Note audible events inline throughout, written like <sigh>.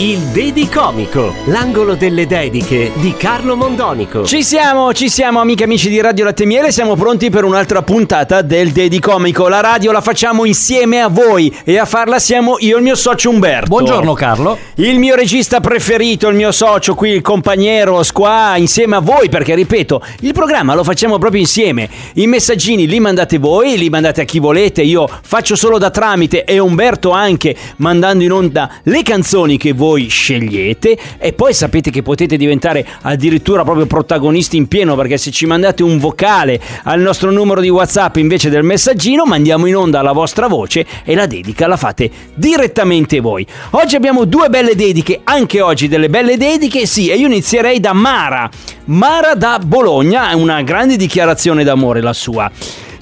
Il Dedi Comico, l'angolo delle dediche di Carlo Mondonico. Ci siamo, ci siamo amiche e amici di Radio Latte Miele, siamo pronti per un'altra puntata del Dedi Comico. La radio la facciamo insieme a voi e a farla siamo io e il mio socio Umberto. Buongiorno Carlo. Il mio regista preferito, il mio socio qui, il compagnero Squa, insieme a voi perché ripeto, il programma lo facciamo proprio insieme. I messaggini li mandate voi, li mandate a chi volete, io faccio solo da tramite e Umberto anche mandando in onda le canzoni che voi scegliete e poi sapete che potete diventare addirittura proprio protagonisti in pieno perché se ci mandate un vocale al nostro numero di WhatsApp invece del messaggino mandiamo in onda la vostra voce e la dedica la fate direttamente voi. Oggi abbiamo due belle dediche, anche oggi delle belle dediche, sì, e io inizierei da Mara. Mara da Bologna, è una grande dichiarazione d'amore la sua.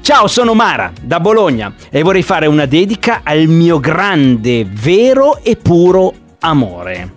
Ciao, sono Mara da Bologna e vorrei fare una dedica al mio grande, vero e puro amore.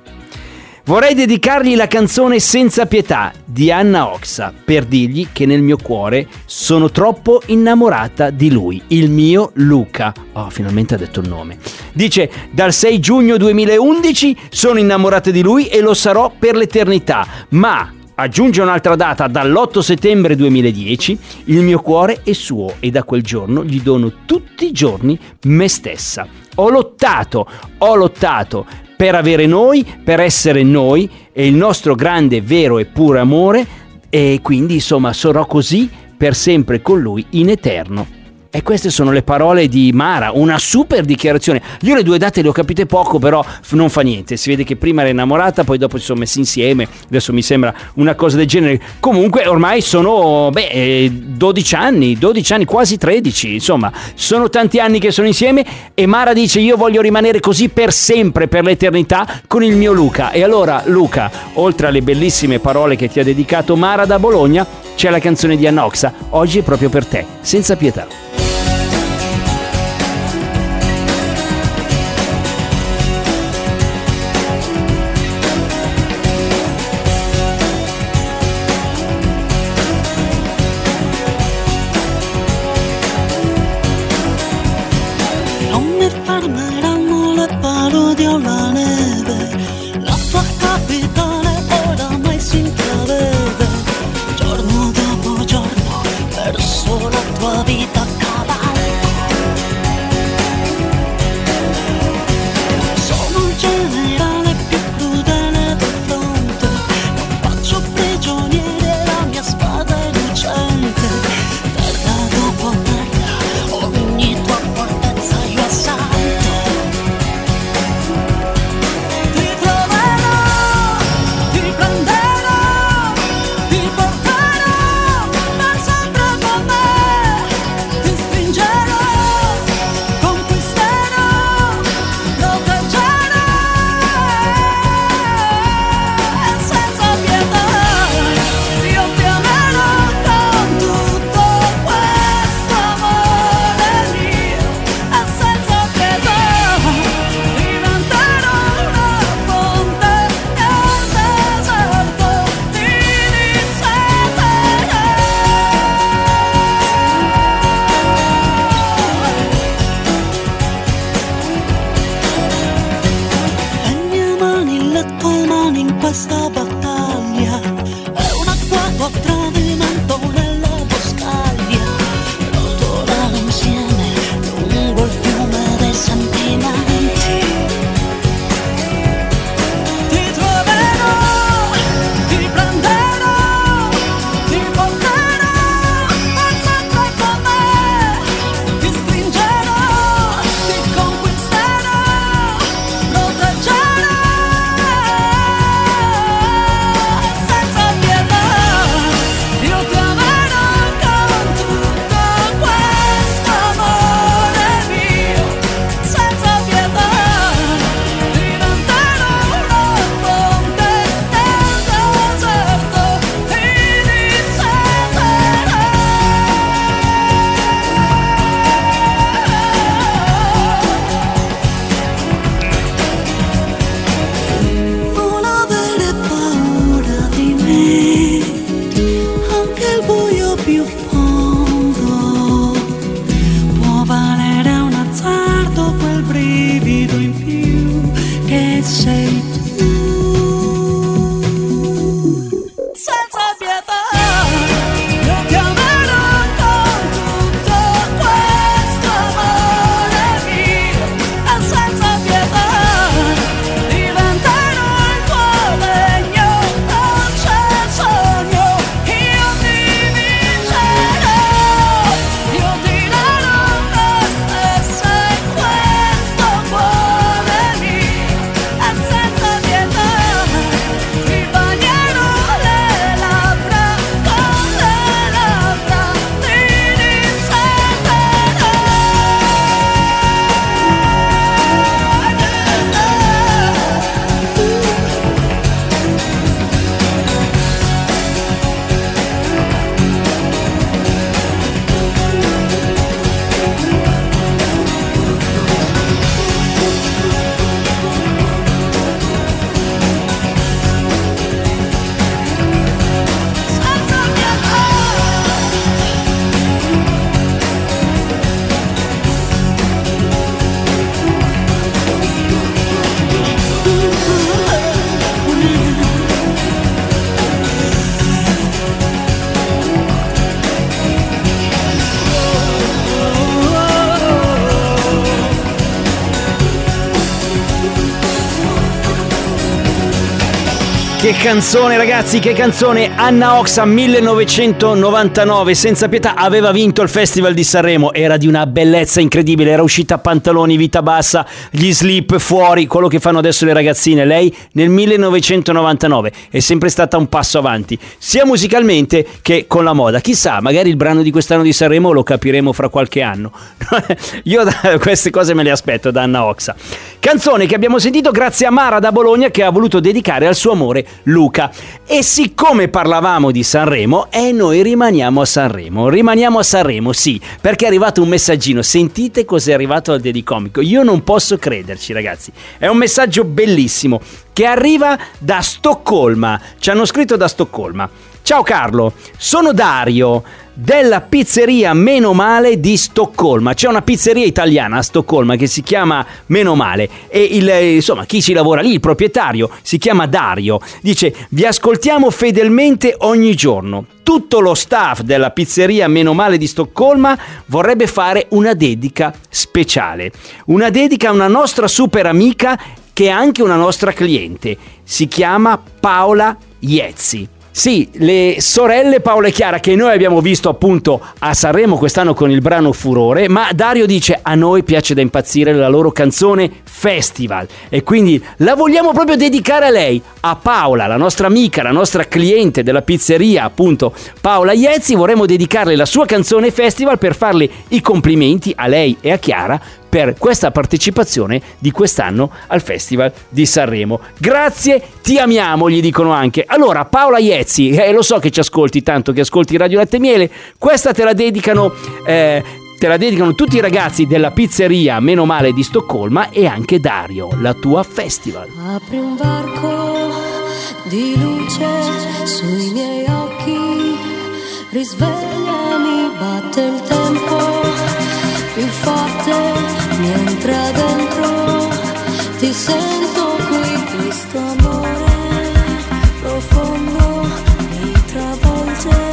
Vorrei dedicargli la canzone Senza pietà di Anna Oxa per dirgli che nel mio cuore sono troppo innamorata di lui, il mio Luca. Oh, finalmente ha detto il nome. Dice: Dal 6 giugno 2011 sono innamorata di lui e lo sarò per l'eternità, ma aggiunge un'altra data dall'8 settembre 2010, il mio cuore è suo e da quel giorno gli dono tutti i giorni me stessa. Ho lottato, ho lottato per avere noi, per essere noi e il nostro grande, vero e puro amore e quindi insomma sarò così per sempre con lui in eterno. E queste sono le parole di Mara, una super dichiarazione. Io le due date le ho capite poco, però non fa niente. Si vede che prima era innamorata, poi dopo si sono messi insieme. Adesso mi sembra una cosa del genere. Comunque ormai sono, beh, 12 anni, 12 anni, quasi 13. Insomma, sono tanti anni che sono insieme e Mara dice io voglio rimanere così per sempre, per l'eternità, con il mio Luca. E allora Luca, oltre alle bellissime parole che ti ha dedicato Mara da Bologna, c'è la canzone di Annoxa. Oggi è proprio per te, senza pietà. Che canzone ragazzi, che canzone. Anna Oxa 1999, senza pietà aveva vinto il Festival di Sanremo, era di una bellezza incredibile, era uscita a pantaloni, vita bassa, gli slip fuori, quello che fanno adesso le ragazzine, lei nel 1999 è sempre stata un passo avanti, sia musicalmente che con la moda, chissà, magari il brano di quest'anno di Sanremo lo capiremo fra qualche anno, <laughs> io queste cose me le aspetto da Anna Oxa. Canzone che abbiamo sentito grazie a Mara da Bologna che ha voluto dedicare al suo amore Luca. E siccome parlavamo di Sanremo, e noi rimaniamo a Sanremo. Rimaniamo a Sanremo, sì, perché è arrivato un messaggino. Sentite cos'è arrivato al Dedicomico. Io non posso crederci, ragazzi. È un messaggio bellissimo che arriva da Stoccolma. Ci hanno scritto da Stoccolma. Ciao Carlo, sono Dario della pizzeria Meno Male di Stoccolma. C'è una pizzeria italiana a Stoccolma che si chiama Meno Male e il, eh, insomma, chi ci lavora lì, il proprietario, si chiama Dario. Dice: "Vi ascoltiamo fedelmente ogni giorno. Tutto lo staff della pizzeria Meno Male di Stoccolma vorrebbe fare una dedica speciale. Una dedica a una nostra super amica che è anche una nostra cliente. Si chiama Paola Iezzi. Sì, le sorelle Paola e Chiara che noi abbiamo visto appunto a Sanremo quest'anno con il brano Furore, ma Dario dice a noi piace da impazzire la loro canzone Festival e quindi la vogliamo proprio dedicare a lei, a Paola, la nostra amica, la nostra cliente della pizzeria appunto Paola Iezzi, vorremmo dedicarle la sua canzone Festival per farle i complimenti a lei e a Chiara per questa partecipazione di quest'anno al Festival di Sanremo. Grazie, ti amiamo, gli dicono anche. Allora, Paola Iezzi, eh, lo so che ci ascolti tanto, che ascolti Radio Latte Miele, questa te la dedicano... eh, Te la dedicano tutti i ragazzi della pizzeria Meno Male di Stoccolma e anche Dario, la tua festival. Apri un varco di luce sui miei occhi, risvegliami, batte il tempo più forte, mi entra dentro, ti sento qui, questo amore profondo mi travolge,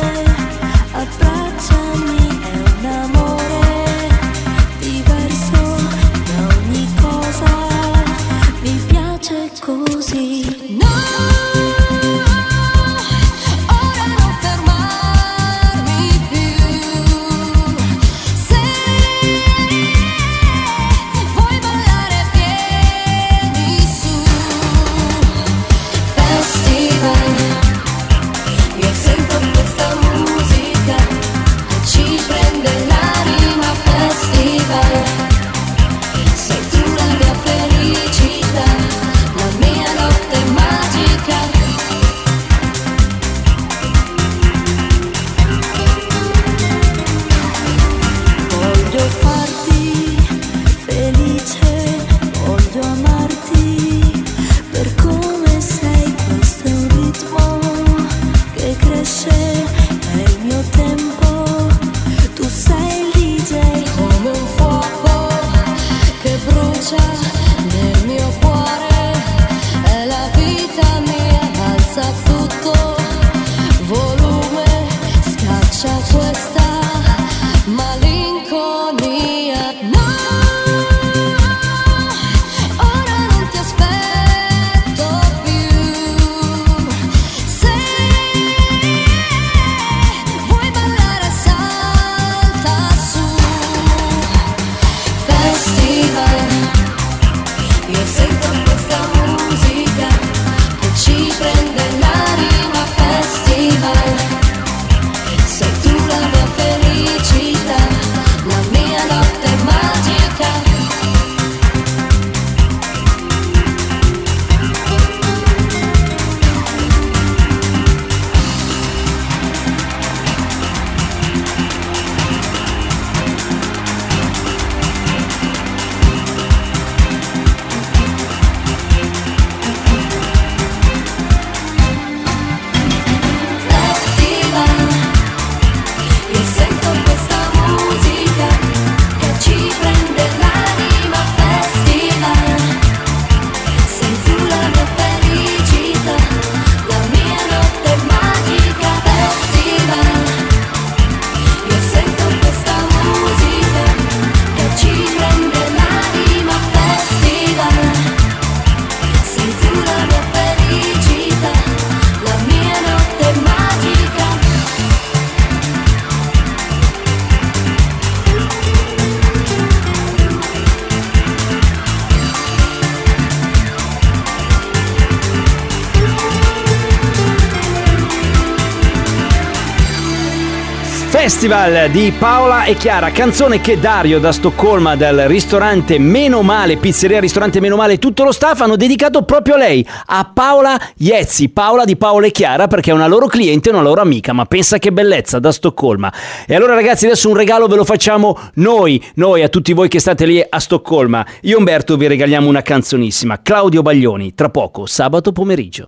Festival di Paola e Chiara, canzone che Dario da Stoccolma dal ristorante Meno Male, pizzeria ristorante Meno Male tutto lo staff hanno dedicato proprio a lei, a Paola Iezzi, Paola di Paola e Chiara perché è una loro cliente e una loro amica, ma pensa che bellezza da Stoccolma. E allora ragazzi adesso un regalo ve lo facciamo noi, noi a tutti voi che state lì a Stoccolma. Io Umberto vi regaliamo una canzonissima, Claudio Baglioni, tra poco, sabato pomeriggio.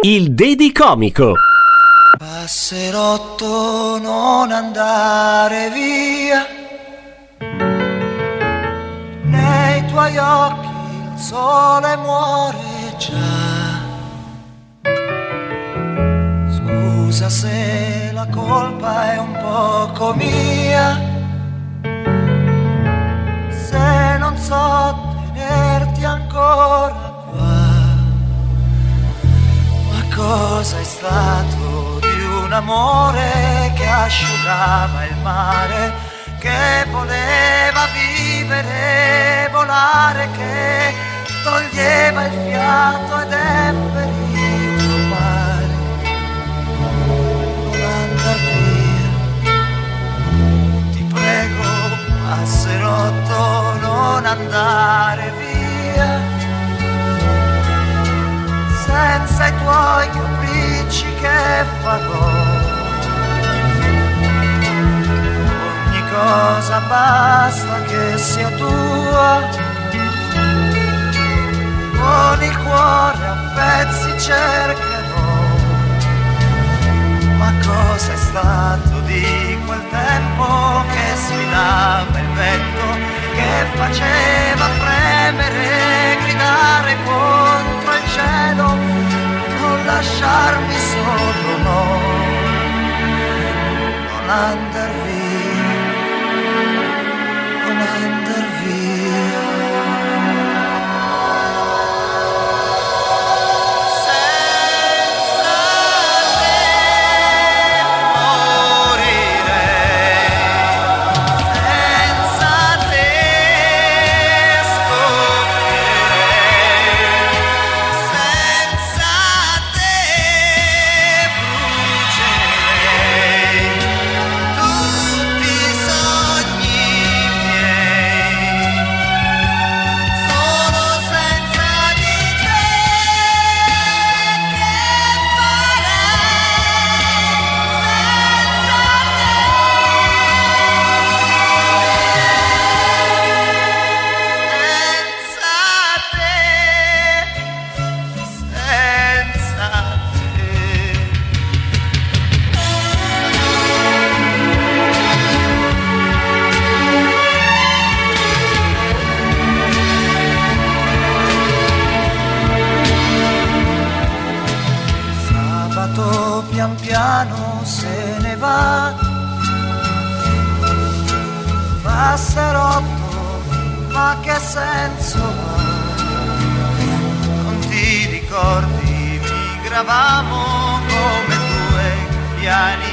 Il Dedicomico. Passerotto non andare via. Nei tuoi occhi il sole muore già. Scusa se la colpa è un poco mia. Se non so tenerti ancora qua. Ma cosa è stato amore che asciugava il mare, che voleva vivere, volare, che toglieva il fiato ed è ferito mare. Non andar via, ti prego, passerotto, non andare via senza i tuoi capricci che farò. Cosa basta che sia tua. Con il cuore a pezzi cercherò. Ma cosa è stato di quel tempo che sfidava il vento, che faceva fremere, gridare contro il cielo, non lasciarmi solo, no, non andar Passerotto, ma che senso ha? Non ti ricordi, migravamo come due piani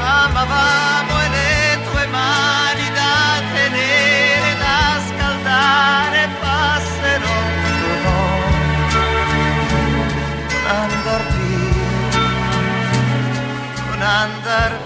amavamo e le tue mani da tenere, da scaldare Passerotto, no non andar via, non andar via.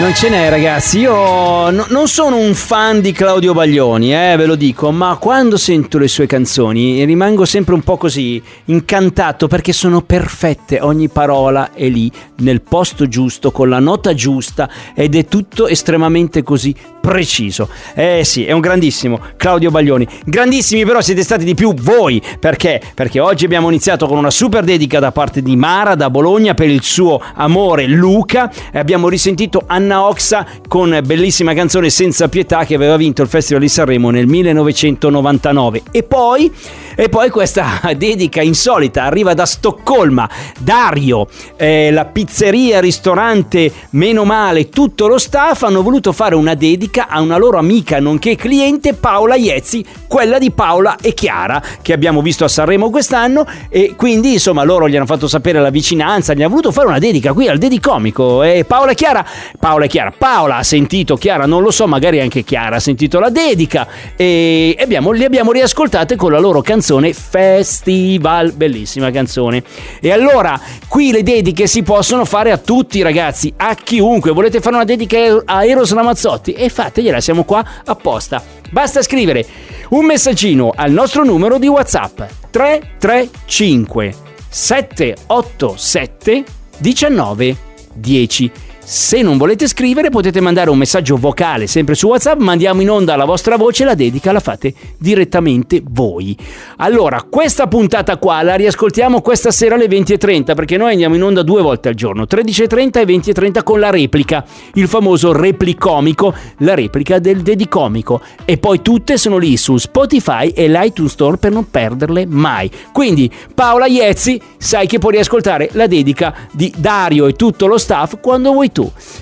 Non ce n'è ragazzi, io no- non sono un fan di Claudio Baglioni, eh, ve lo dico, ma quando sento le sue canzoni rimango sempre un po' così incantato perché sono perfette, ogni parola è lì nel posto giusto, con la nota giusta ed è tutto estremamente così preciso. Eh sì, è un grandissimo Claudio Baglioni. Grandissimi però siete stati di più voi, perché? Perché oggi abbiamo iniziato con una super dedica da parte di Mara da Bologna per il suo amore Luca e abbiamo risentito Anna Oxa con bellissima canzone Senza pietà che aveva vinto il Festival di Sanremo nel 1999. E poi e poi questa <laughs> dedica insolita arriva da Stoccolma. Dario, eh, la pizzeria, ristorante, meno male, tutto lo staff. Hanno voluto fare una dedica a una loro amica nonché cliente Paola Iezzi, quella di Paola e Chiara che abbiamo visto a Sanremo quest'anno. E quindi insomma loro gli hanno fatto sapere la vicinanza, gli hanno voluto fare una dedica qui al Dedicomico. E Paola e Chiara, Paola e Chiara, Paola ha sentito, Chiara non lo so, magari anche Chiara ha sentito la dedica. E abbiamo, le abbiamo riascoltate con la loro canzone Festival, bellissima canzone. E allora, qui le dediche si possono fare a tutti ragazzi, a chiunque. Volete fare una dedica a Eros Ramazzotti? E fategliela, siamo qua apposta. Basta scrivere un messaggino al nostro numero di WhatsApp 335 787 19 10. Se non volete scrivere potete mandare un messaggio vocale sempre su WhatsApp, mandiamo in onda la vostra voce, la dedica la fate direttamente voi. Allora, questa puntata qua la riascoltiamo questa sera alle 20.30 perché noi andiamo in onda due volte al giorno, 13.30 e 20.30 con la replica, il famoso replicomico, la replica del dedicomico. E poi tutte sono lì su Spotify e l'iTunes Store per non perderle mai. Quindi Paola Iezzi, sai che puoi riascoltare la dedica di Dario e tutto lo staff quando vuoi tu.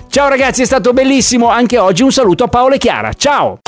Ciao ragazzi, è stato bellissimo anche oggi. Un saluto a Paola e Chiara. Ciao!